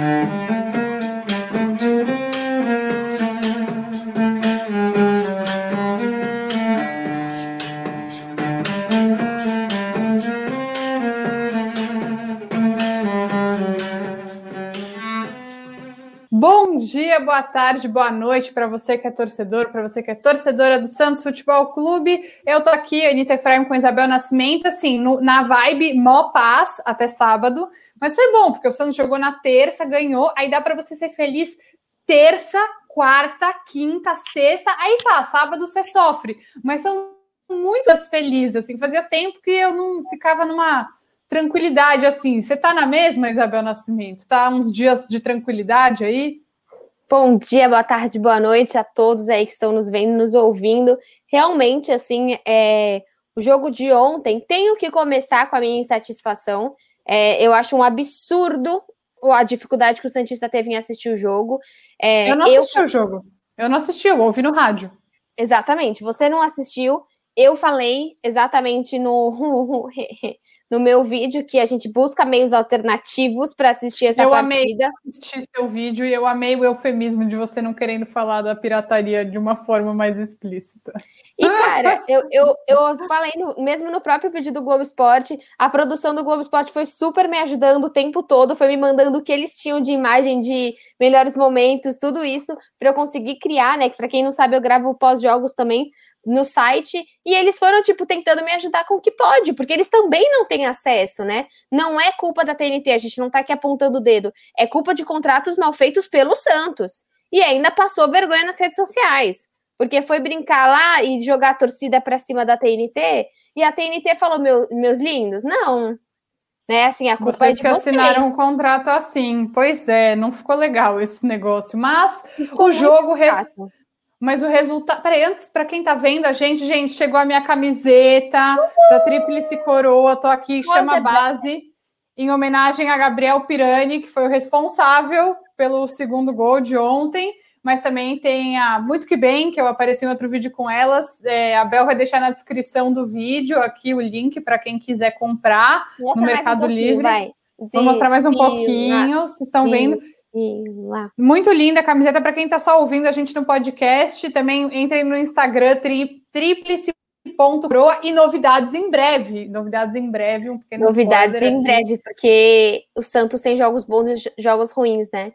Bom dia, boa tarde, boa noite para você que é torcedor, para você que é torcedora do Santos Futebol Clube. Eu tô aqui, Anitta Efraim com Isabel Nascimento, assim, no, na vibe mó paz até sábado. Mas foi bom, porque o Santos jogou na terça, ganhou, aí dá para você ser feliz terça, quarta, quinta, sexta, aí tá, sábado você sofre. Mas são muitas felizes, assim, fazia tempo que eu não ficava numa tranquilidade, assim. Você tá na mesma, Isabel Nascimento? Tá uns dias de tranquilidade aí? Bom dia, boa tarde, boa noite a todos aí que estão nos vendo, nos ouvindo. Realmente, assim, é, o jogo de ontem, tenho que começar com a minha insatisfação. É, eu acho um absurdo a dificuldade que o Santista teve em assistir o jogo. É, eu não assisti eu... o jogo. Eu não assisti, eu ouvi no rádio. Exatamente. Você não assistiu. Eu falei exatamente no, no meu vídeo que a gente busca meios alternativos para assistir essa eu partida. Eu amei assistir seu vídeo e eu amei o eufemismo de você não querendo falar da pirataria de uma forma mais explícita. E, cara, eu, eu, eu falei no, mesmo no próprio vídeo do Globo Esporte, a produção do Globo Esporte foi super me ajudando o tempo todo, foi me mandando o que eles tinham de imagem de melhores momentos, tudo isso, para eu conseguir criar, né? Que para quem não sabe, eu gravo pós-jogos também no site e eles foram tipo tentando me ajudar com o que pode, porque eles também não têm acesso, né? Não é culpa da TNT, a gente não tá aqui apontando o dedo, é culpa de contratos mal feitos pelo Santos. E ainda passou vergonha nas redes sociais, porque foi brincar lá e jogar a torcida para cima da TNT, e a TNT falou: Meu, meus lindos, não. Né, assim, a culpa Vocês é de que assinaram um contrato assim. Pois é, não ficou legal esse negócio. Mas ficou o jogo mas o resultado. Peraí, antes, para quem tá vendo a gente, gente, chegou a minha camiseta Uhul! da Tríplice Coroa. Tô aqui, chama Base, em homenagem a Gabriel Pirani, que foi o responsável pelo segundo gol de ontem. Mas também tem a Muito Que Bem, que eu apareci em outro vídeo com elas. É, a Bel vai deixar na descrição do vídeo aqui o link para quem quiser comprar Mostra no Mercado um Livre. Vai. Vou mostrar mais um pouquinho, vocês estão vendo. Muito linda a camiseta para quem está só ouvindo a gente no podcast. Também entrem no Instagram tri, tríplice.pro e novidades em breve. Novidades em breve, um pequeno Novidades em aqui. breve, porque o Santos tem jogos bons e jogos ruins, né?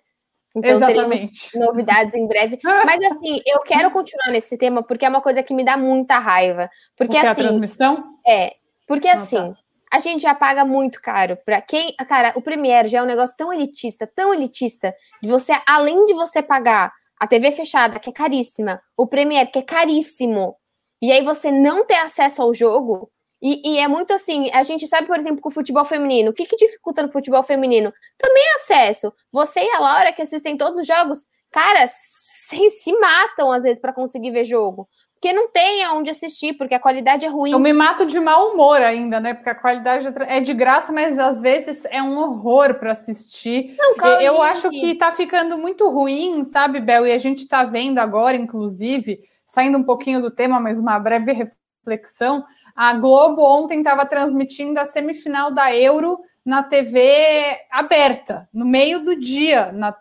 Então Exatamente. novidades em breve. Mas assim, eu quero continuar nesse tema porque é uma coisa que me dá muita raiva. Porque, porque assim. A transmissão? É. Porque ah, assim, tá a gente já paga muito caro para quem, cara, o Premiere já é um negócio tão elitista, tão elitista, de você além de você pagar a TV fechada, que é caríssima, o Premiere, que é caríssimo, e aí você não ter acesso ao jogo, e, e, é muito assim, a gente sabe, por exemplo, com o futebol feminino, o que, que dificulta no futebol feminino? Também acesso. Você e a Laura, que assistem todos os jogos, cara, se, se matam às vezes para conseguir ver jogo porque não tem aonde assistir, porque a qualidade é ruim. Eu me mato de mau humor ainda, né? Porque a qualidade é de graça, mas às vezes é um horror para assistir. Não, eu acho que tá ficando muito ruim, sabe, Bel? E a gente tá vendo agora, inclusive, saindo um pouquinho do tema, mas uma breve reflexão. A Globo ontem estava transmitindo a semifinal da Euro na TV aberta, no meio do dia, na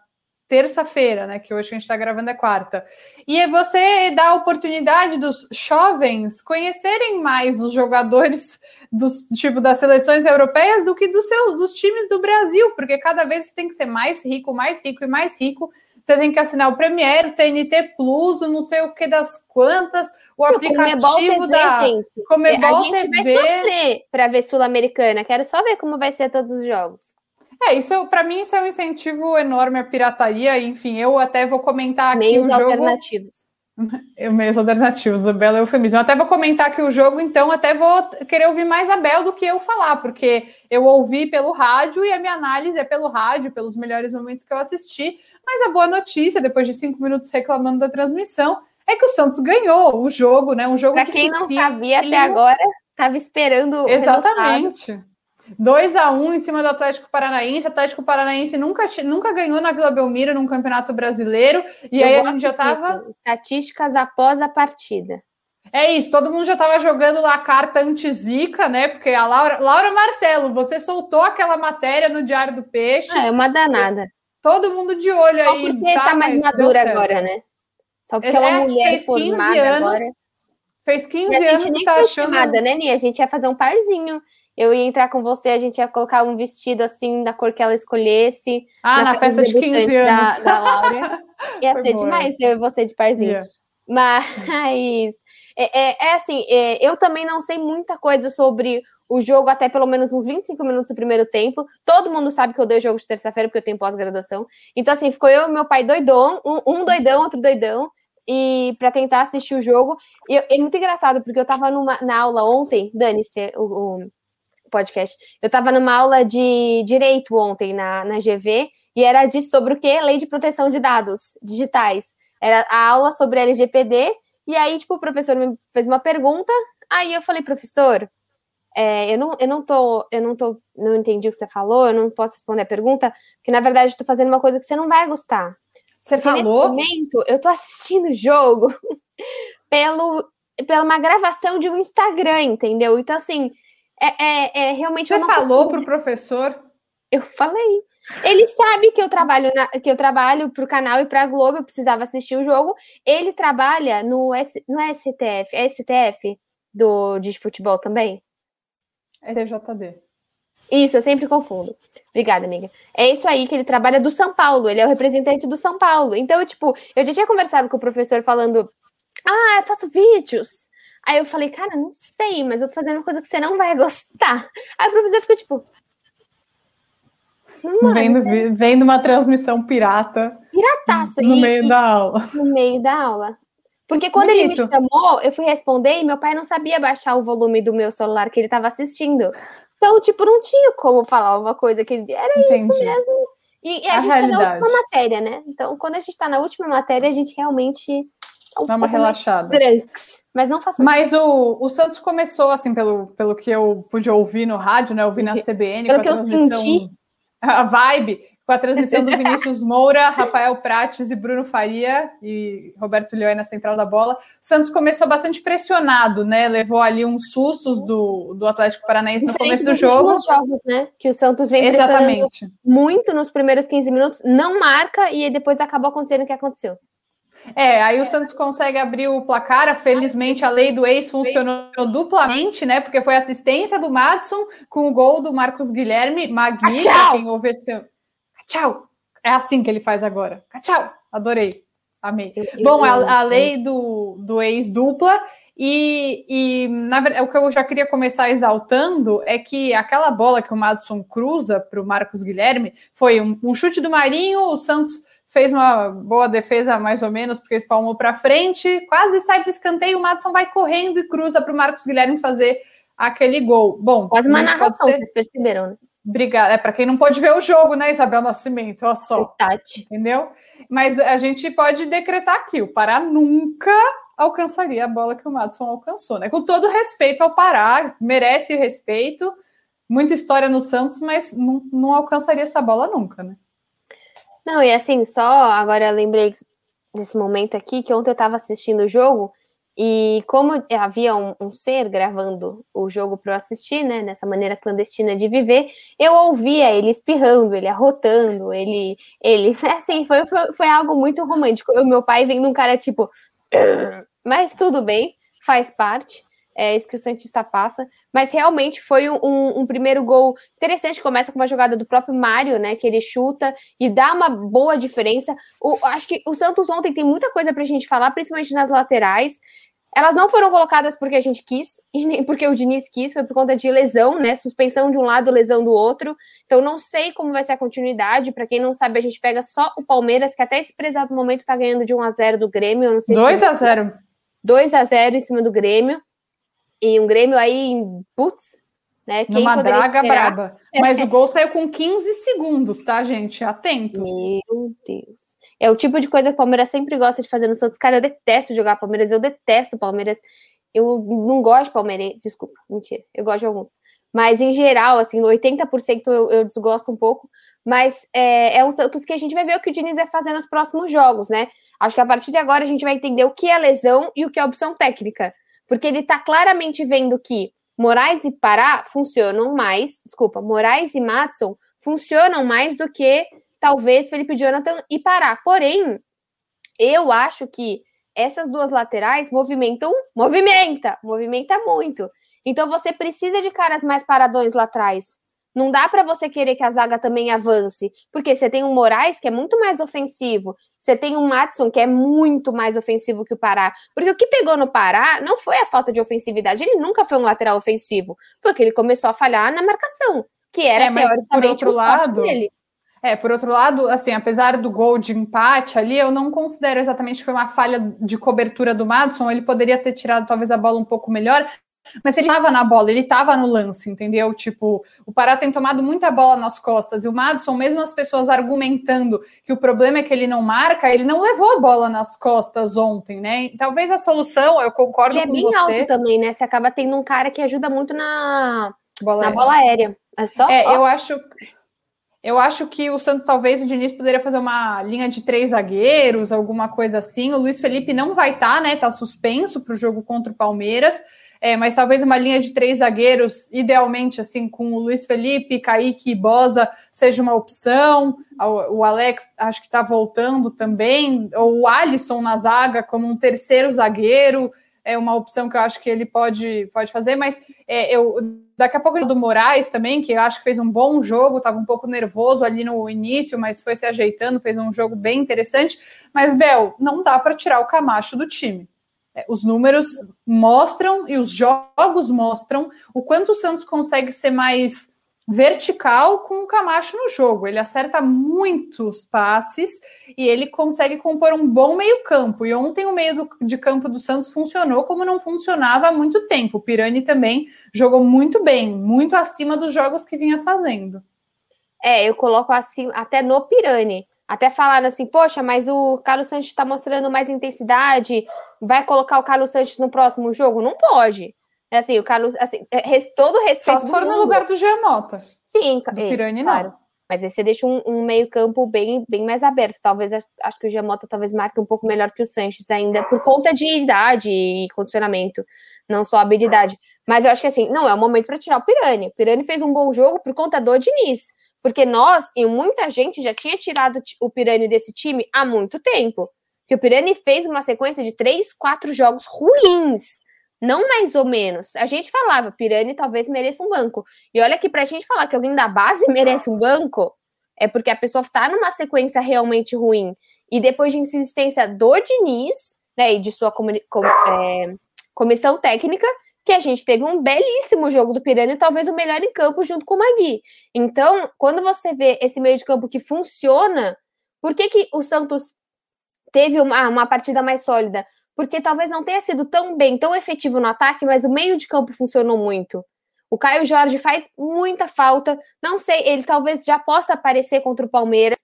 terça-feira, né? Que hoje a gente está gravando é quarta. E é você dá a oportunidade dos jovens conhecerem mais os jogadores dos tipo das seleções europeias do que dos seus dos times do Brasil, porque cada vez tem que ser mais rico, mais rico e mais rico. Você tem que assinar o Premiere, o TNT Plus, o não sei o que das quantas, o aplicativo TV, da gente. Comebol a gente TV. vai sofrer para ver Sul-Americana. Quero só ver como vai ser todos os jogos. É, isso para mim isso é um incentivo enorme à pirataria. Enfim, eu até vou comentar aqui meios o jogo. alternativos. Meios alternativos, o belo eufemismo. Eu até vou comentar aqui o jogo, então até vou querer ouvir mais a Bel do que eu falar, porque eu ouvi pelo rádio e a minha análise é pelo rádio, pelos melhores momentos que eu assisti. Mas a boa notícia, depois de cinco minutos reclamando da transmissão, é que o Santos ganhou o jogo, né? Um jogo Para quem não sabia até agora, estava esperando. Exatamente. 2 a 1 em cima do Atlético Paranaense. O Atlético Paranaense nunca, nunca ganhou na Vila Belmiro num campeonato brasileiro. E Eu aí a gente já estava. Estatísticas após a partida. É isso, todo mundo já estava jogando lá a carta anti-zica, né? Porque a Laura, Laura Marcelo, você soltou aquela matéria no Diário do Peixe. É, uma danada. Todo mundo de olho Só aí. porque tá, tá mais madura agora, né? Só porque é, uma é, mulher formada anos, agora. Fez 15 anos. A gente nem tá foi achando... chamada, né, Nia? A gente ia fazer um parzinho. Eu ia entrar com você, a gente ia colocar um vestido assim, da cor que ela escolhesse. Ah, na, na festa de 15 anos. Da, da Laura. Ia foi ser boa. demais eu e você de parzinho. Yeah. Mas é, é, é assim, é, eu também não sei muita coisa sobre o jogo até pelo menos uns 25 minutos do primeiro tempo. Todo mundo sabe que eu dei o jogo de terça-feira porque eu tenho pós-graduação. Então, assim, ficou eu e meu pai doidão, um, um doidão, outro doidão, e para tentar assistir o jogo. E é muito engraçado, porque eu tava numa, na aula ontem, dane-se o, o, podcast, eu tava numa aula de direito ontem na, na GV, e era de sobre o que? Lei de proteção de dados digitais. Era a aula sobre LGPD, e aí, tipo, o professor me fez uma pergunta, aí eu falei, professor, é, eu, não, eu não tô, eu não tô, não entendi o que você falou, eu não posso responder a pergunta, porque na verdade eu tô fazendo uma coisa que você não vai gostar. Você porque falou? Nesse momento, eu tô assistindo o jogo pelo, pela uma gravação de um Instagram, entendeu? Então, assim, é, é, é realmente. Você falou para o professor? Eu falei. Ele sabe que eu trabalho na, que eu trabalho para o canal e para a Globo, eu precisava assistir o jogo. Ele trabalha no, S, no STF, é STF do de futebol também? É TJD. Isso, eu sempre confundo. Obrigada, amiga. É isso aí que ele trabalha do São Paulo, ele é o representante do São Paulo. Então, eu, tipo, eu já tinha conversado com o professor falando: "Ah, eu faço vídeos". Aí eu falei: "Cara, não sei, mas eu tô fazendo uma coisa que você não vai gostar". Aí o professor ficou tipo: vendo, né? vendo uma transmissão pirata. Pirataça. No e, meio da aula. No meio da aula. Porque quando Bonito. ele me chamou, eu fui responder e meu pai não sabia baixar o volume do meu celular que ele estava assistindo. Então, tipo, não tinha como falar uma coisa que ele. Era Entendi. isso mesmo. E, e a, a, gente realidade. tá na última matéria, né? Então, quando a gente tá na última matéria, a gente realmente. Um Dá uma relaxada. Drunks, mas não faço Mas o, o Santos começou, assim, pelo, pelo que eu pude ouvir no rádio, né? Ouvir na CBN. Pelo que eu senti a vibe com a transmissão do Vinícius Moura, Rafael Prates e Bruno Faria e Roberto Leão na central da bola. Santos começou bastante pressionado, né? Levou ali uns sustos do, do Atlético Paranaense no começo do jogo. jogos, né? Que o Santos vem Exatamente. muito nos primeiros 15 minutos, não marca e depois acabou acontecendo o que aconteceu. É, aí o Santos consegue abrir o placar. Felizmente, a lei do ex funcionou duplamente, né? Porque foi assistência do Madison com o gol do Marcos Guilherme. Magui, quem ouve esse... Tchau! É assim que ele faz agora. Tchau! Adorei. Amei. Bom, a, a lei do, do ex dupla. E, e na verdade, o que eu já queria começar exaltando é que aquela bola que o Madison cruza para o Marcos Guilherme foi um, um chute do Marinho, o Santos fez uma boa defesa, mais ou menos, porque espalmou para frente, quase sai para escanteio, o Madison vai correndo e cruza para o Marcos Guilherme fazer aquele gol. Bom, quase uma narração, ser... vocês perceberam, né? Obrigada. É para quem não pode ver o jogo, né, Isabel Nascimento? Olha só. Verdade. Entendeu? Mas a gente pode decretar aqui: o Pará nunca alcançaria a bola que o Madison alcançou, né? Com todo respeito ao Pará, merece respeito, muita história no Santos, mas não, não alcançaria essa bola nunca, né? Não, e assim, só agora lembrei desse momento aqui que ontem eu estava assistindo o jogo e como havia um, um ser gravando o jogo para eu assistir, né, nessa maneira clandestina de viver, eu ouvia ele espirrando, ele arrotando, ele, ele, assim, foi, foi, foi algo muito romântico. O meu pai vendo um cara tipo, mas tudo bem, faz parte é isso que o Santista passa, mas realmente foi um, um, primeiro gol interessante, começa com uma jogada do próprio Mário, né, que ele chuta e dá uma boa diferença, o, acho que o Santos ontem tem muita coisa pra gente falar, principalmente nas laterais, elas não foram colocadas porque a gente quis, e nem porque o Diniz quis, foi por conta de lesão, né? Suspensão de um lado, lesão do outro. Então, não sei como vai ser a continuidade. Para quem não sabe, a gente pega só o Palmeiras, que até esse exato momento está ganhando de 1 a 0 do Grêmio. Eu não sei 2 a 0 2 a 0 em cima do Grêmio e um Grêmio aí, putz, né? Quem Numa draga braba. Mas o gol saiu com 15 segundos, tá, gente? Atentos. Meu Deus. É o tipo de coisa que o Palmeiras sempre gosta de fazer no Santos. Cara, eu detesto jogar Palmeiras, eu detesto Palmeiras. Eu não gosto de Palmeiras, desculpa, mentira, eu gosto de alguns. Mas em geral, assim, no 80% eu, eu desgosto um pouco. Mas é, é um Santos que a gente vai ver o que o Diniz vai fazer nos próximos jogos, né? Acho que a partir de agora a gente vai entender o que é lesão e o que é opção técnica porque ele está claramente vendo que Moraes e Pará funcionam mais, desculpa, Moraes e Matson funcionam mais do que talvez Felipe Jonathan e Pará. Porém, eu acho que essas duas laterais movimentam, movimenta, movimenta muito. Então você precisa de caras mais paradões lá atrás. Não dá para você querer que a zaga também avance, porque você tem um Moraes que é muito mais ofensivo, você tem um Matson que é muito mais ofensivo que o Pará. Porque o que pegou no Pará não foi a falta de ofensividade, ele nunca foi um lateral ofensivo, foi que ele começou a falhar na marcação, que era é, teoricamente por outro o lado, dele. É, por outro lado, assim, apesar do gol de empate ali, eu não considero exatamente que foi uma falha de cobertura do Madison. Ele poderia ter tirado talvez a bola um pouco melhor, mas ele estava na bola, ele estava no lance, entendeu? Tipo, o Pará tem tomado muita bola nas costas e o Madison, mesmo as pessoas argumentando que o problema é que ele não marca, ele não levou a bola nas costas ontem, né? Talvez a solução, eu concordo ele é com você. É bem alto também, né? Você acaba tendo um cara que ajuda muito na bola, na aérea. bola aérea. É só. É, ó. eu acho. Eu acho que o Santos, talvez, o Diniz poderia fazer uma linha de três zagueiros, alguma coisa assim. O Luiz Felipe não vai estar, tá, né? Tá suspenso para o jogo contra o Palmeiras. É, mas talvez uma linha de três zagueiros, idealmente, assim, com o Luiz Felipe, Kaique e Bosa, seja uma opção. O Alex acho que está voltando também. Ou o Alisson na zaga como um terceiro zagueiro é uma opção que eu acho que ele pode, pode fazer, mas é, eu daqui a pouco do Moraes também, que eu acho que fez um bom jogo, estava um pouco nervoso ali no início, mas foi se ajeitando, fez um jogo bem interessante. Mas, Bel, não dá para tirar o Camacho do time. É, os números mostram e os jogos mostram o quanto o Santos consegue ser mais vertical com o Camacho no jogo. Ele acerta muitos passes e ele consegue compor um bom meio-campo. E ontem o meio do, de campo do Santos funcionou como não funcionava há muito tempo. O Pirani também jogou muito bem, muito acima dos jogos que vinha fazendo. É, eu coloco assim até no Pirani. Até falaram assim, poxa, mas o Carlos Santos está mostrando mais intensidade, vai colocar o Carlos Santos no próximo jogo? Não pode. É assim, o Carlos, assim, é, todo respeito. Só se for no lugar do Giamota. Sim, do é, Pirani, claro. Não. Mas aí você deixa um, um meio-campo bem, bem mais aberto. Talvez acho que o Giamota talvez marque um pouco melhor que o Sanches ainda, por conta de idade e condicionamento, não só habilidade. Mas eu acho que assim, não é o momento para tirar o Pirani. O Pirani fez um bom jogo por conta do Diniz. Porque nós e muita gente já tinha tirado o Pirani desse time há muito tempo. Que o Pirani fez uma sequência de três, quatro jogos ruins não mais ou menos. A gente falava, Pirani talvez mereça um banco. E olha que para a gente falar que alguém da base merece um banco, é porque a pessoa está numa sequência realmente ruim. E depois de insistência do Diniz, né, e de sua com, é, comissão técnica, que a gente teve um belíssimo jogo do Pirani, talvez o melhor em campo junto com o Magui. Então, quando você vê esse meio de campo que funciona, por que, que o Santos teve uma, uma partida mais sólida? porque talvez não tenha sido tão bem, tão efetivo no ataque, mas o meio de campo funcionou muito. O Caio Jorge faz muita falta. Não sei, ele talvez já possa aparecer contra o Palmeiras.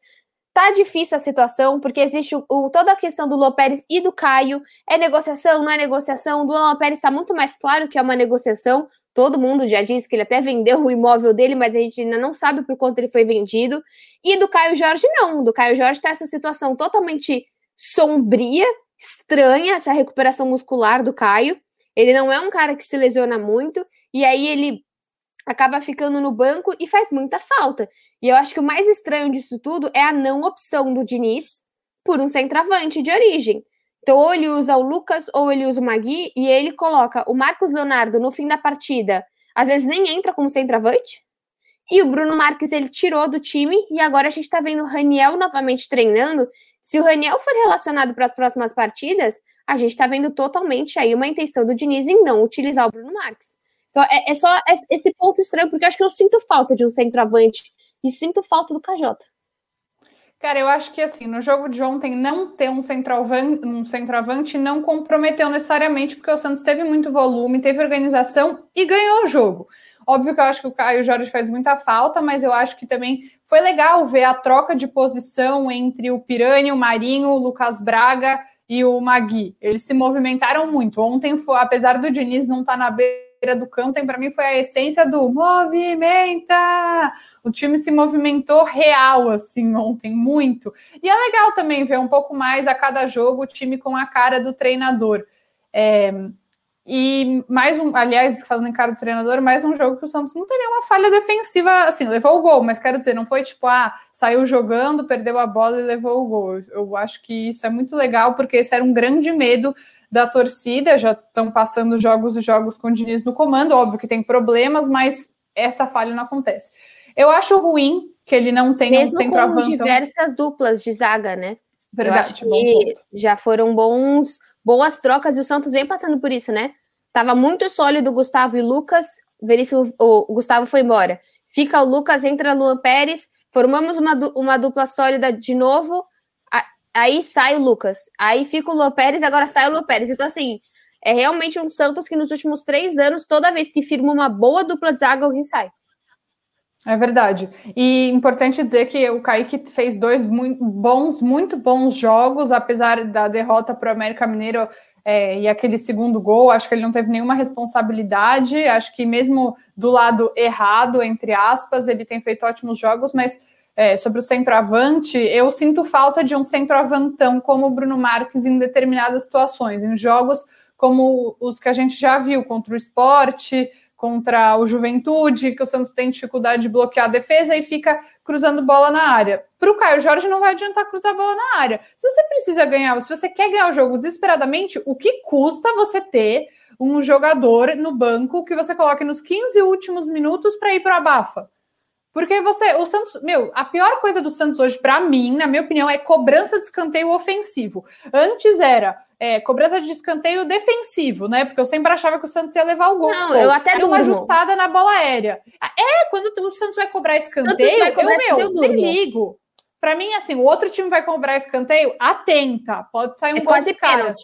Tá difícil a situação, porque existe o, o, toda a questão do Lopérez e do Caio. É negociação, não é negociação? Do Lopérez está muito mais claro que é uma negociação. Todo mundo já disse que ele até vendeu o imóvel dele, mas a gente ainda não sabe por quanto ele foi vendido. E do Caio Jorge, não. Do Caio Jorge está essa situação totalmente sombria, estranha essa recuperação muscular do Caio. Ele não é um cara que se lesiona muito, e aí ele acaba ficando no banco e faz muita falta. E eu acho que o mais estranho disso tudo é a não opção do Diniz por um centroavante de origem. Então, ou ele usa o Lucas ou ele usa o Magui e ele coloca o Marcos Leonardo no fim da partida, às vezes nem entra como centroavante. E o Bruno Marques ele tirou do time e agora a gente tá vendo o Raniel novamente treinando se o Raniel for relacionado para as próximas partidas, a gente está vendo totalmente aí uma intenção do Diniz em não utilizar o Bruno Marques. Então, é, é só esse ponto estranho, porque eu acho que eu sinto falta de um centroavante e sinto falta do KJ. Cara, eu acho que assim, no jogo de ontem, não ter um centroavante, um centroavante não comprometeu necessariamente, porque o Santos teve muito volume, teve organização e ganhou o jogo. Óbvio que eu acho que o Caio Jorge faz muita falta, mas eu acho que também foi legal ver a troca de posição entre o Piranha, o Marinho, o Lucas Braga e o Magui. Eles se movimentaram muito. Ontem, apesar do Diniz não estar tá na beira do campo, para mim foi a essência do movimenta. O time se movimentou real assim ontem, muito. E é legal também ver um pouco mais a cada jogo o time com a cara do treinador. É, E mais um, aliás, falando em cara do treinador, mais um jogo que o Santos não teria uma falha defensiva, assim, levou o gol, mas quero dizer, não foi tipo, ah, saiu jogando, perdeu a bola e levou o gol. Eu acho que isso é muito legal, porque esse era um grande medo da torcida, já estão passando jogos e jogos com o Diniz no comando, óbvio que tem problemas, mas essa falha não acontece. Eu acho ruim que ele não tenha Mesmo um centroavante. com diversas duplas de zaga, né? Verdade. Eu acho que já foram bons, boas trocas e o Santos vem passando por isso, né? Tava muito sólido Gustavo e Lucas, Veríssimo, o Gustavo foi embora. Fica o Lucas, entra Luan Pérez, formamos uma, uma dupla sólida de novo, aí sai o Lucas, aí fica o Luan Pérez, agora sai o Luan Pérez. Então, assim, é realmente um Santos que nos últimos três anos, toda vez que firma uma boa dupla de zaga, alguém sai. É verdade. E importante dizer que o Kaique fez dois muito bons, muito bons jogos, apesar da derrota para o América Mineiro é, e aquele segundo gol, acho que ele não teve nenhuma responsabilidade. Acho que mesmo do lado errado, entre aspas, ele tem feito ótimos jogos, mas é, sobre o centroavante, eu sinto falta de um centroavantão como o Bruno Marques em determinadas situações, em jogos como os que a gente já viu contra o esporte, contra o Juventude, que o Santos tem dificuldade de bloquear a defesa e fica cruzando bola na área. Para o Caio Jorge não vai adiantar cruzar bola na área. Se você precisa ganhar, se você quer ganhar o jogo desesperadamente, o que custa você ter um jogador no banco que você coloque nos 15 últimos minutos para ir para a bafa? Porque você, o Santos, meu, a pior coisa do Santos hoje, para mim, na minha opinião, é cobrança de escanteio ofensivo. Antes era é, cobrança de escanteio defensivo, né? Porque eu sempre achava que o Santos ia levar o gol. Não, eu até Era uma ajustada na bola aérea. É, quando o Santos vai cobrar escanteio, vai cobrar eu, meu, nem ligo. Para mim, assim, o outro time vai cobrar escanteio, atenta, pode sair um é gol dos caras.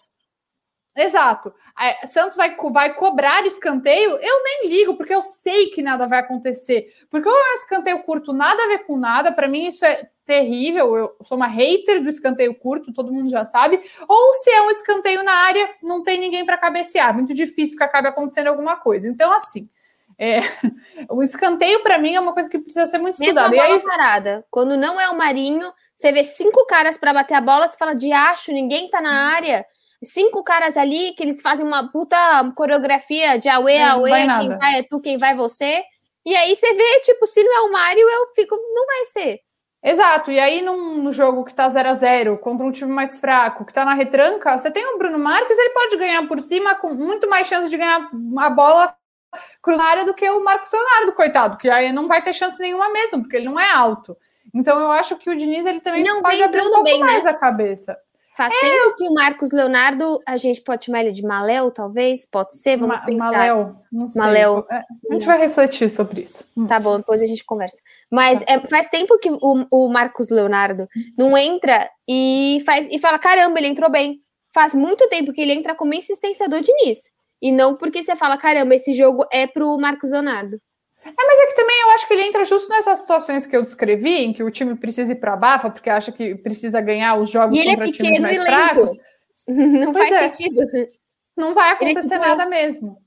Exato. É, Santos vai, vai cobrar escanteio, eu nem ligo, porque eu sei que nada vai acontecer. Porque o escanteio curto nada a ver com nada, para mim isso é terrível. Eu sou uma hater do escanteio curto, todo mundo já sabe. Ou se é um escanteio na área, não tem ninguém para cabecear. Muito difícil que acabe acontecendo alguma coisa. Então, assim. É, o escanteio, para mim, é uma coisa que precisa ser muito estudada. Mesmo a bola aí... parada. Quando não é o Marinho, você vê cinco caras para bater a bola, você fala de acho, ninguém tá na área cinco caras ali que eles fazem uma puta coreografia de Aue, Aue, quem nada. vai é tu, quem vai você. E aí você vê, tipo, se não é o Mário, eu fico, não vai ser. Exato, e aí num jogo que tá 0 a 0 contra um time mais fraco, que tá na retranca, você tem o Bruno Marques, ele pode ganhar por cima com muito mais chance de ganhar a bola cruzária do que o Marcos Leonardo, coitado, que aí não vai ter chance nenhuma mesmo, porque ele não é alto. Então eu acho que o Diniz ele também não pode abrir um pouco bem, mais né? a cabeça. Faz é, tempo que o Marcos Leonardo, a gente pode chamar ele de Maléu, talvez? Pode ser? Vamos Ma pensar. Maléu, não sei. Maléu. É, a gente vai refletir sobre isso. Hum. Tá bom, depois a gente conversa. Mas tá. é, faz tempo que o, o Marcos Leonardo não entra e, faz, e fala: caramba, ele entrou bem. Faz muito tempo que ele entra como insistência do Diniz. E não porque você fala: caramba, esse jogo é pro Marcos Leonardo. É, mas é que também eu acho que ele entra justo nessas situações que eu descrevi, em que o time precisa ir para a bafa, porque acha que precisa ganhar os jogos e contra é times mais fracos. Não pois faz é. sentido. Não vai é acontecer nada mesmo.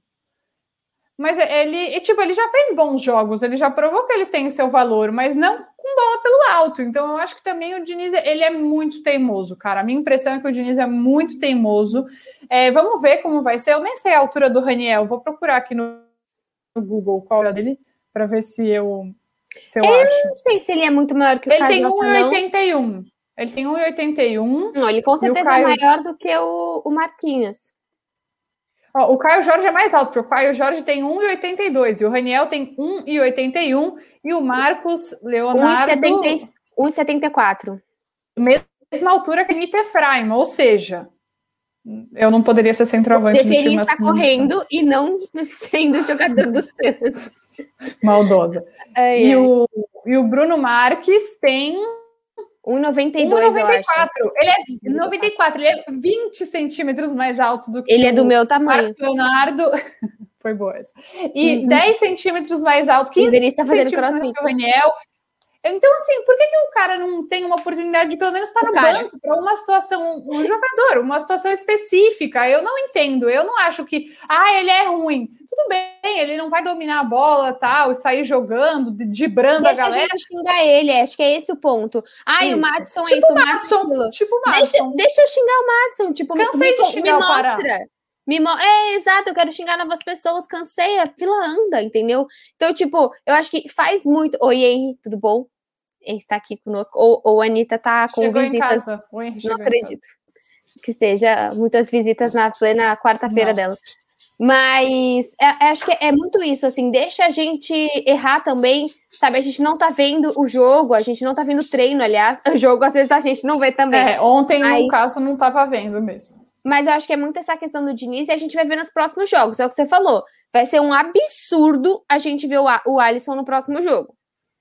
Mas ele, tipo, ele já fez bons jogos, ele já provou que ele tem seu valor, mas não com bola pelo alto. Então eu acho que também o Diniz, ele é muito teimoso, cara. A minha impressão é que o Diniz é muito teimoso. É, vamos ver como vai ser. Eu nem sei a altura do Raniel, vou procurar aqui no Google qual é dele para ver se eu, se eu, eu acho. não sei se ele é muito maior que o ele Carlos. Tem 1,81. Ele tem 1,81. Não, ele com certeza é Caio... é maior do que o, o Marquinhos. Ó, o Caio Jorge é mais alto, porque o Caio Jorge tem 1,82 e o Raniel tem 1,81 e o Marcos Leonardo 1,74. Mesma altura que Nita Efraim, ou seja, eu não poderia ser centroavante. Deveria estar correndo e não sendo jogador do Santos. Maldosa. Ai, e, O, e o Bruno Marques tem 1,92, 1,94. Ele é 94, ele é 20 centímetros mais alto do que Ele é do meu tamanho. Leonardo. Foi boa essa. E uhum. 10 centímetros mais alto, 15 está fazendo crossfit. que o Daniel. Então, assim, por que, que o cara não tem uma oportunidade de pelo menos estar no cara. banco para uma situação, um jogador, uma situação específica? Eu não entendo, eu não acho que, ah, ele é ruim. Tudo bem, ele não vai dominar a bola tal, e sair jogando, dibrando deixa a galera. Deixa xingar ele, acho que é esse o ponto. Ai, isso. o Madison tipo é isso, o Madison, Madison tipo Madison. Deixa, deixa eu xingar o Madison, tipo, Cansei me, de xingar me mostra. Me mo é, exato, eu quero xingar novas pessoas, cansei, a fila anda, entendeu? Então, tipo, eu acho que faz muito. Oi, Henry, tudo bom? Henry está aqui conosco. Ou, ou a Anitta tá com chegou visitas. Não acredito. Que seja muitas visitas na plena quarta-feira dela. Mas é, é, acho que é muito isso, assim, deixa a gente errar também, sabe? A gente não tá vendo o jogo, a gente não tá vendo o treino, aliás, o jogo às vezes a gente não vê também. É, ontem, mas... no caso, não tava vendo mesmo. Mas eu acho que é muito essa questão do Diniz e a gente vai ver nos próximos jogos. É o que você falou. Vai ser um absurdo a gente ver o, o Alisson no próximo jogo.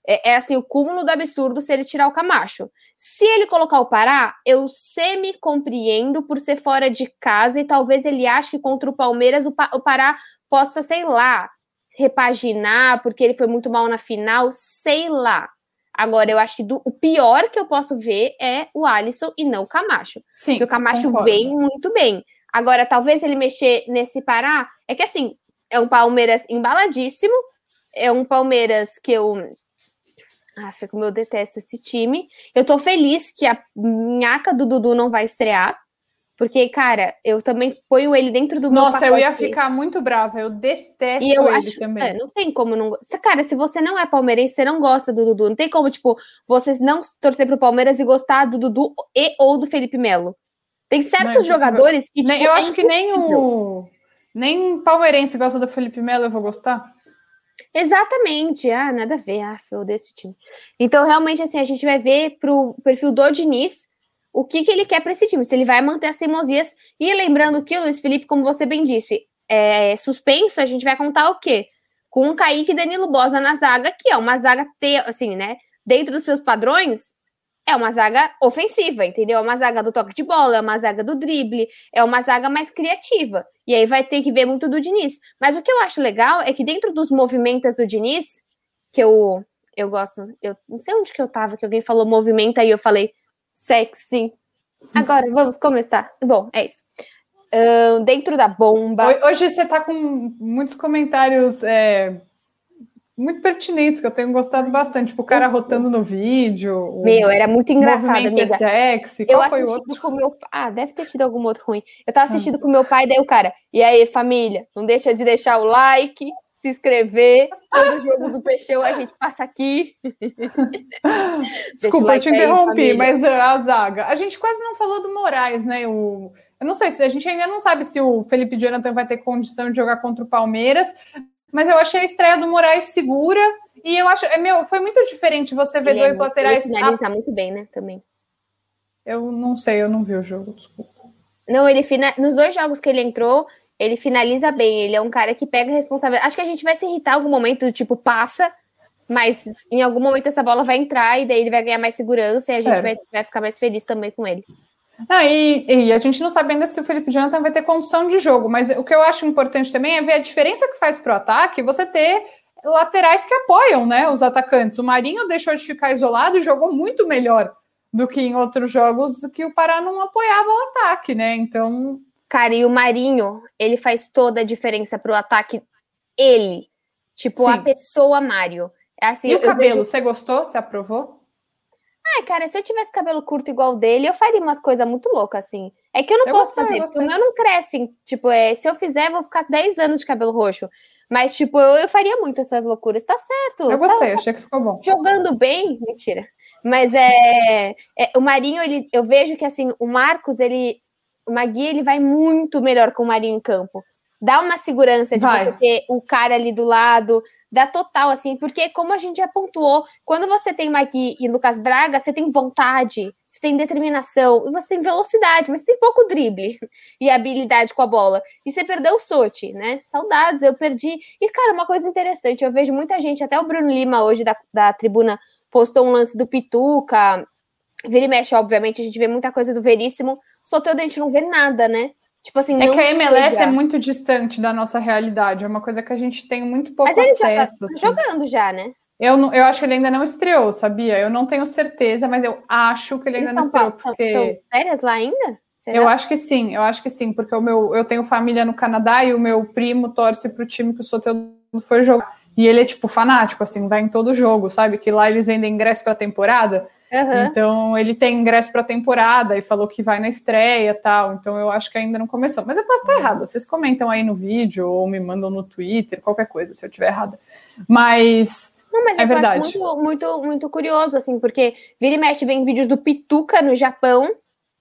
É, é, assim, o cúmulo do absurdo se ele tirar o Camacho. Se ele colocar o Pará, eu semi-compreendo por ser fora de casa e talvez ele ache que contra o Palmeiras o, pa o Pará possa, sei lá, repaginar porque ele foi muito mal na final, sei lá. Agora, eu acho que do, o pior que eu posso ver é o Alisson e não o Camacho. Sim. Porque o Camacho concordo. vem muito bem. Agora, talvez ele mexer nesse Pará. É que assim, é um Palmeiras embaladíssimo. É um Palmeiras que eu. Ah, como eu detesto esse time. Eu tô feliz que a minhaca do Dudu não vai estrear. Porque, cara, eu também ponho ele dentro do Nossa, meu Nossa, eu ia ficar muito brava. Eu detesto e eu ele acho, também. É, não tem como não. Cara, se você não é palmeirense, você não gosta do Dudu. Não tem como, tipo, você não torcer pro Palmeiras e gostar do Dudu e ou do Felipe Melo. Tem certos jogadores que. Tipo, eu é acho que nem o. Nem palmeirense gosta do Felipe Melo, eu vou gostar. Exatamente. Ah, nada a ver. Ah, eu desse time. Então, realmente, assim, a gente vai ver pro perfil do Diniz o que, que ele quer para esse time, se ele vai manter as teimosias. E lembrando que, Luiz Felipe, como você bem disse, é, suspenso, a gente vai contar o quê? Com o Kaique e Danilo Bosa na zaga, que é uma zaga, te, assim, né? Dentro dos seus padrões, é uma zaga ofensiva, entendeu? É uma zaga do toque de bola, é uma zaga do drible, é uma zaga mais criativa. E aí vai ter que ver muito do Diniz. Mas o que eu acho legal é que dentro dos movimentos do Diniz, que eu, eu gosto, eu não sei onde que eu tava, que alguém falou movimento, aí eu falei, sexy. Agora, vamos começar. Bom, é isso. Uh, dentro da bomba. Hoje você está com muitos comentários é, muito pertinentes, que eu tenho gostado bastante. Tipo, o cara rotando no vídeo. Meu, era muito engraçado, amiga. É sexy. Qual eu foi o outro? Com meu... Ah, deve ter tido algum outro ruim. Eu tava assistindo ah. com meu pai, daí o cara, e aí, família, não deixa de deixar o like, se inscrever. Todo jogo do Peixão a gente passa aqui. Desculpa, eu te interrompi, aí, mas a zaga. A gente quase não falou do Moraes, né? O, eu não sei se a gente ainda não sabe se o Felipe Jonathan vai ter condição de jogar contra o Palmeiras, mas eu achei a estreia do Moraes segura. E eu acho, é meu, foi muito diferente você ver ele dois é muito, laterais. Ele finaliza muito bem, né? Também. Eu não sei, eu não vi o jogo, desculpa. Não, ele fina... nos dois jogos que ele entrou, ele finaliza bem, ele é um cara que pega responsabilidade. Acho que a gente vai se irritar em algum momento, tipo, passa, mas em algum momento essa bola vai entrar e daí ele vai ganhar mais segurança e a gente vai, vai, ficar mais feliz também com ele. Ah, e, e, a gente não sabe ainda se o Felipe Jonathan vai ter condição de jogo, mas o que eu acho importante também é ver a diferença que faz para o ataque você ter laterais que apoiam né, os atacantes. O Marinho deixou de ficar isolado e jogou muito melhor do que em outros jogos que o Pará não apoiava o ataque, né? Então Cara, e o Marinho, ele faz toda a diferença pro ataque. Ele. Tipo, Sim. a pessoa Mário. É assim, e o cabelo, vejo... você gostou? Você aprovou? Ah, cara, se eu tivesse cabelo curto igual dele, eu faria umas coisas muito loucas, assim. É que eu não eu posso gostei, fazer, porque o meu não cresce. Tipo, é, se eu fizer, eu vou ficar 10 anos de cabelo roxo. Mas, tipo, eu, eu faria muito essas loucuras. Tá certo. Eu gostei, tá, achei que ficou bom. Jogando bem, mentira. Mas é, é, o Marinho, ele, eu vejo que assim, o Marcos, ele o Magui ele vai muito melhor com o Marinho em campo. Dá uma segurança de vai. você ter o cara ali do lado, dá total, assim, porque como a gente já pontuou, quando você tem Magui e Lucas Braga, você tem vontade, você tem determinação, você tem velocidade, mas você tem pouco drible e habilidade com a bola. E você perdeu o Sochi, né? Saudades, eu perdi. E, cara, uma coisa interessante, eu vejo muita gente, até o Bruno Lima hoje da, da tribuna postou um lance do Pituca, vira e mexe, obviamente, a gente vê muita coisa do Veríssimo, Soteldo a gente não vê nada, né? Tipo assim, é que a MLS é muito distante da nossa realidade, é uma coisa que a gente tem muito pouco Mas ele acesso. Já tá assim. jogando já, né? Eu, não, eu acho que ele ainda não estreou, sabia? Eu não tenho certeza, mas eu acho que ele ainda Eles não estreou. Porque... Estão férias lá ainda? Será? Eu acho que sim, eu acho que sim, porque o meu, eu tenho família no Canadá e o meu primo torce para o time que o Soteldo foi jogar. E ele é, tipo, fanático, assim, vai em todo jogo, sabe? Que lá eles vendem ingresso para a temporada. Uhum. Então ele tem ingresso para a temporada e falou que vai na estreia tal. Então eu acho que ainda não começou. Mas eu posso estar errada. Vocês comentam aí no vídeo ou me mandam no Twitter, qualquer coisa, se eu estiver errada. Mas. Não, mas é eu verdade. acho muito, muito, muito curioso, assim, porque vira e mexe, vem vídeos do Pituca no Japão.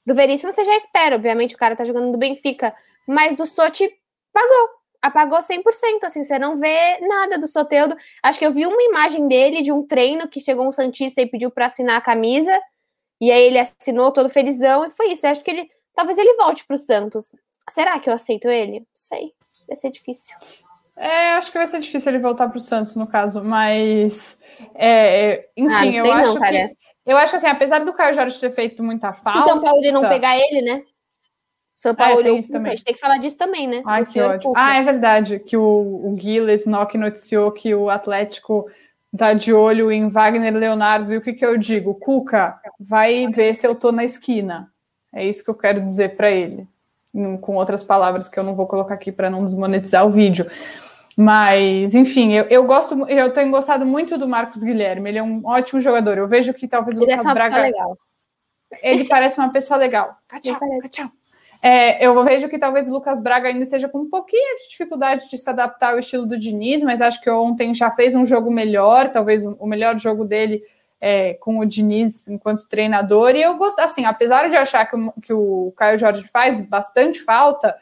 Do Veríssimo você já espera, obviamente, o cara tá jogando no Benfica. Mas do Sochi pagou apagou 100%, assim, você não vê nada do Soteudo. Acho que eu vi uma imagem dele de um treino que chegou um Santista e pediu para assinar a camisa, e aí ele assinou todo felizão, e foi isso. Eu acho que ele, talvez ele volte para o Santos. Será que eu aceito ele? Não sei, vai ser difícil. É, acho que vai ser difícil ele voltar para o Santos, no caso, mas, é, enfim, ah, eu acho não, que... Eu acho que, assim, apesar do Caio Jorge ter feito muita falta... Se o São Paulo não pegar ele, né? São Paulo, ah, é, a gente tem que falar disso também, né? Ai, que ótimo. Ah, é verdade, que o, o Gilles Nock noticiou que o Atlético tá de olho em Wagner Leonardo, e o que, que eu digo? Cuca, vai ver se eu tô na esquina. É isso que eu quero dizer para ele. Com outras palavras que eu não vou colocar aqui para não desmonetizar o vídeo. Mas, enfim, eu, eu gosto, eu tenho gostado muito do Marcos Guilherme, ele é um ótimo jogador. Eu vejo que talvez o ele Lucas é Braga. Legal. Ele parece uma pessoa legal. Tchau, tchau. É, eu vejo que talvez o Lucas Braga ainda esteja com um pouquinho de dificuldade de se adaptar ao estilo do Diniz, mas acho que ontem já fez um jogo melhor, talvez o melhor jogo dele é, com o Diniz enquanto treinador. E eu gosto, assim, apesar de achar que, que o Caio Jorge faz bastante falta,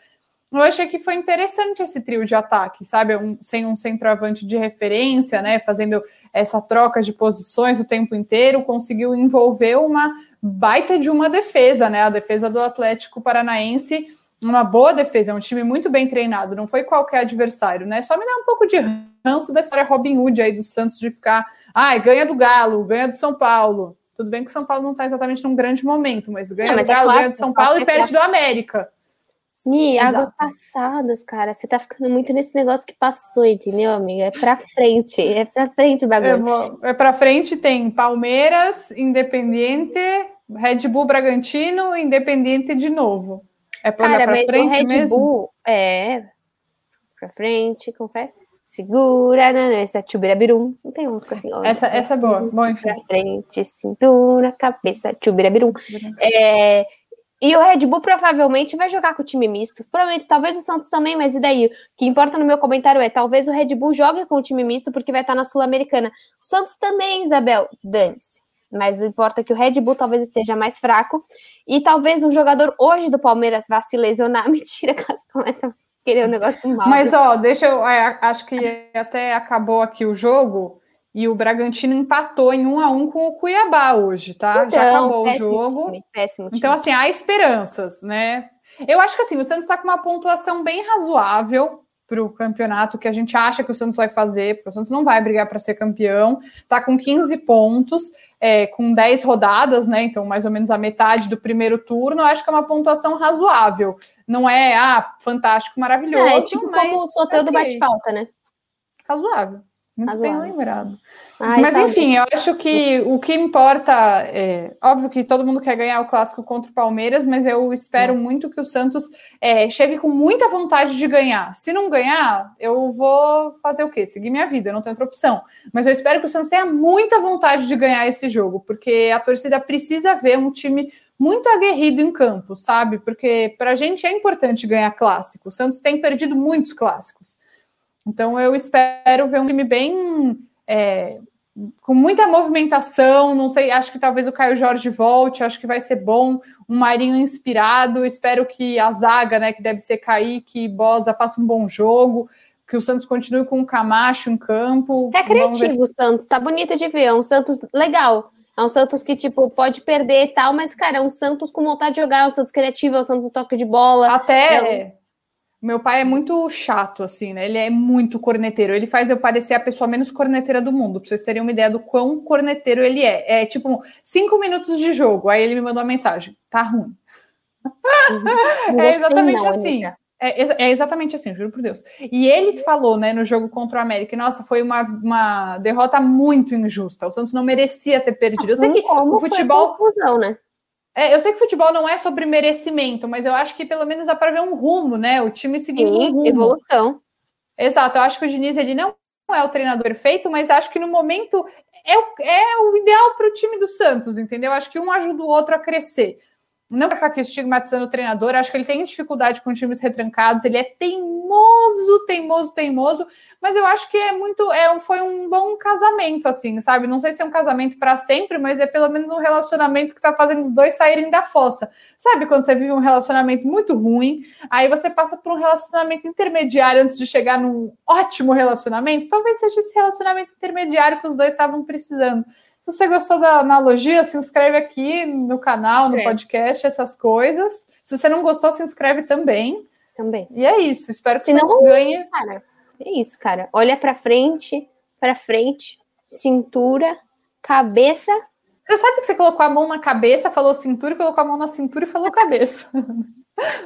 eu achei que foi interessante esse trio de ataque, sabe? Um, sem um centroavante de referência, né? Fazendo essa troca de posições o tempo inteiro, conseguiu envolver uma baita de uma defesa, né? A defesa do Atlético Paranaense, uma boa defesa, é um time muito bem treinado, não foi qualquer adversário, né? Só me dá um pouco de ranço dessa história Robin Hood aí do Santos de ficar, ai, ganha do Galo, ganha do São Paulo. Tudo bem que o São Paulo não está exatamente num grande momento, mas ganha não, mas do é Galo, é ganha do São Paulo e perde do América. Ni, águas passadas, cara. Você tá ficando muito nesse negócio que passou, entendeu, amiga? É pra frente, é pra frente o bagulho. É, é pra frente, tem Palmeiras, Independiente, Red Bull Bragantino, Independiente de novo. É pra Cara, pra frente o Red mesmo? Bull é pra frente, com pé. Segura, né? né essa Tchubirabirum. Não tem música assim. Olha, essa, essa é boa. Bom, enfim. Pra frente, cintura, cabeça, Tchubirabirum. É, e o Red Bull provavelmente vai jogar com o time misto. Provavelmente, talvez o Santos também, mas e daí? O que importa no meu comentário é: talvez o Red Bull jogue com o time misto porque vai estar na Sul-Americana. O Santos também, Isabel. Dane-se mas importa que o Red Bull talvez esteja mais fraco e talvez um jogador hoje do Palmeiras vá se lesionar. Mentira, que elas começam a querer um negócio mal. Mas ó, deixa eu. É, acho que até acabou aqui o jogo e o Bragantino empatou em um a um com o Cuiabá hoje, tá? Então, Já acabou o jogo. Time, péssimo time. Então, assim, há esperanças, né? Eu acho que assim, o Santos está com uma pontuação bem razoável para o campeonato que a gente acha que o Santos vai fazer, porque o Santos não vai brigar para ser campeão, está com 15 pontos é, com 10 rodadas, né? Então, mais ou menos a metade do primeiro turno, eu acho que é uma pontuação razoável. Não é, ah, fantástico, maravilhoso. É, tipo como o sorteio do bate-falta, né? Razoável. Muito Razoável. bem lembrado. Ai, Mas enfim, eu acho que o que importa, é óbvio que todo mundo quer ganhar o clássico contra o Palmeiras, mas eu espero Nossa. muito que o Santos é, chegue com muita vontade de ganhar. Se não ganhar, eu vou fazer o quê? Seguir minha vida, eu não tenho outra opção. Mas eu espero que o Santos tenha muita vontade de ganhar esse jogo, porque a torcida precisa ver um time muito aguerrido em campo, sabe? Porque para a gente é importante ganhar clássico. O Santos tem perdido muitos clássicos. Então eu espero ver um time bem é, com muita movimentação. Não sei, acho que talvez o Caio Jorge volte, acho que vai ser bom. Um Marinho inspirado. Espero que a zaga, né, que deve ser Kaique Bosa, faça um bom jogo. Que o Santos continue com o Camacho em campo. É criativo o Santos, tá bonito de ver. É um Santos legal. É um Santos que, tipo, pode perder e tal, mas, cara, é um Santos com vontade de jogar, é um Santos criativo, é um Santos toque de bola. Até. É meu pai é muito chato, assim, né? Ele é muito corneteiro. Ele faz eu parecer a pessoa menos corneteira do mundo, pra vocês terem uma ideia do quão corneteiro ele é. É tipo cinco minutos de jogo. Aí ele me mandou uma mensagem: tá ruim. Uhum. é exatamente não, assim. É, é, exatamente assim, juro por Deus. E ele falou, né, no jogo contra o América, nossa, foi uma, uma derrota muito injusta. O Santos não merecia ter perdido. Eu sei que o futebol. Confusão, né? É, eu sei que futebol não é sobre merecimento, mas eu acho que pelo menos dá para ver um rumo, né? O time seguindo Sim, um rumo. evolução. Exato, eu acho que o Diniz ele não é o treinador perfeito, mas acho que no momento é, é o ideal para o time do Santos, entendeu? Acho que um ajuda o outro a crescer não para ficar aqui estigmatizando o treinador, acho que ele tem dificuldade com times retrancados, ele é teimoso, teimoso, teimoso, mas eu acho que é muito, é, foi um bom casamento, assim, sabe? Não sei se é um casamento para sempre, mas é pelo menos um relacionamento que tá fazendo os dois saírem da fossa. Sabe quando você vive um relacionamento muito ruim, aí você passa por um relacionamento intermediário antes de chegar num ótimo relacionamento? Talvez seja esse relacionamento intermediário que os dois estavam precisando. Se você gostou da analogia, se inscreve aqui no canal, no podcast, essas coisas. Se você não gostou, se inscreve também. Também. E é isso. Espero que você ganhe. Cara, é isso, cara. Olha para frente, para frente, cintura, cabeça. Você sabe que você colocou a mão na cabeça, falou cintura, colocou a mão na cintura e falou cabeça.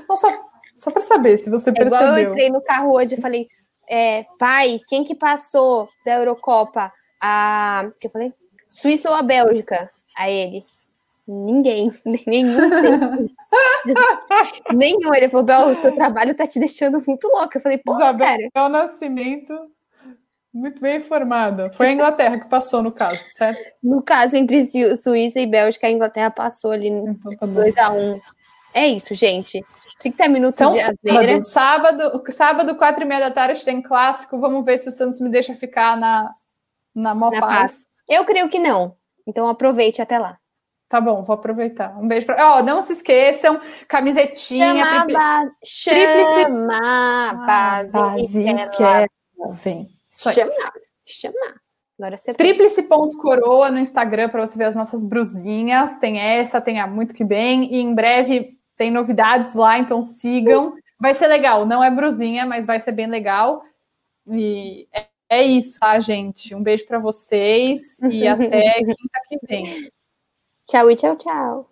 Não, só, só para saber se você é percebeu. Igual eu entrei no carro hoje e falei, é, pai, quem que passou da Eurocopa? A. O que eu falei? Suíça ou a Bélgica? A ele. Ninguém, nenhum. nenhum. Ele falou, Bel, o seu trabalho tá te deixando muito louca. Eu falei, pô, Isabel cara. É o nascimento muito bem informada. Foi a Inglaterra que passou no caso, certo? No caso, entre Suíça e Bélgica, a Inglaterra passou ali 2 então, tá a 1 um. É isso, gente. 30 minutos então, de azeira. Sábado, sábado, quatro e meia da tarde, tem clássico. Vamos ver se o Santos me deixa ficar na, na mó na paz. paz. Eu creio que não. Então aproveite até lá. Tá bom, vou aproveitar. Um beijo para. Ó, oh, não se esqueçam, camisetinha. Chama tripli... base. Chama base. base que ela vem. Chama, chama. Agora Tríplice ponto coroa no Instagram para você ver as nossas brusinhas. Tem essa, tem a Muito Que Bem. E em breve tem novidades lá, então sigam. Vai ser legal. Não é brusinha, mas vai ser bem legal. E é é isso, tá, gente? Um beijo para vocês e até quinta que vem. Tchau e tchau, tchau.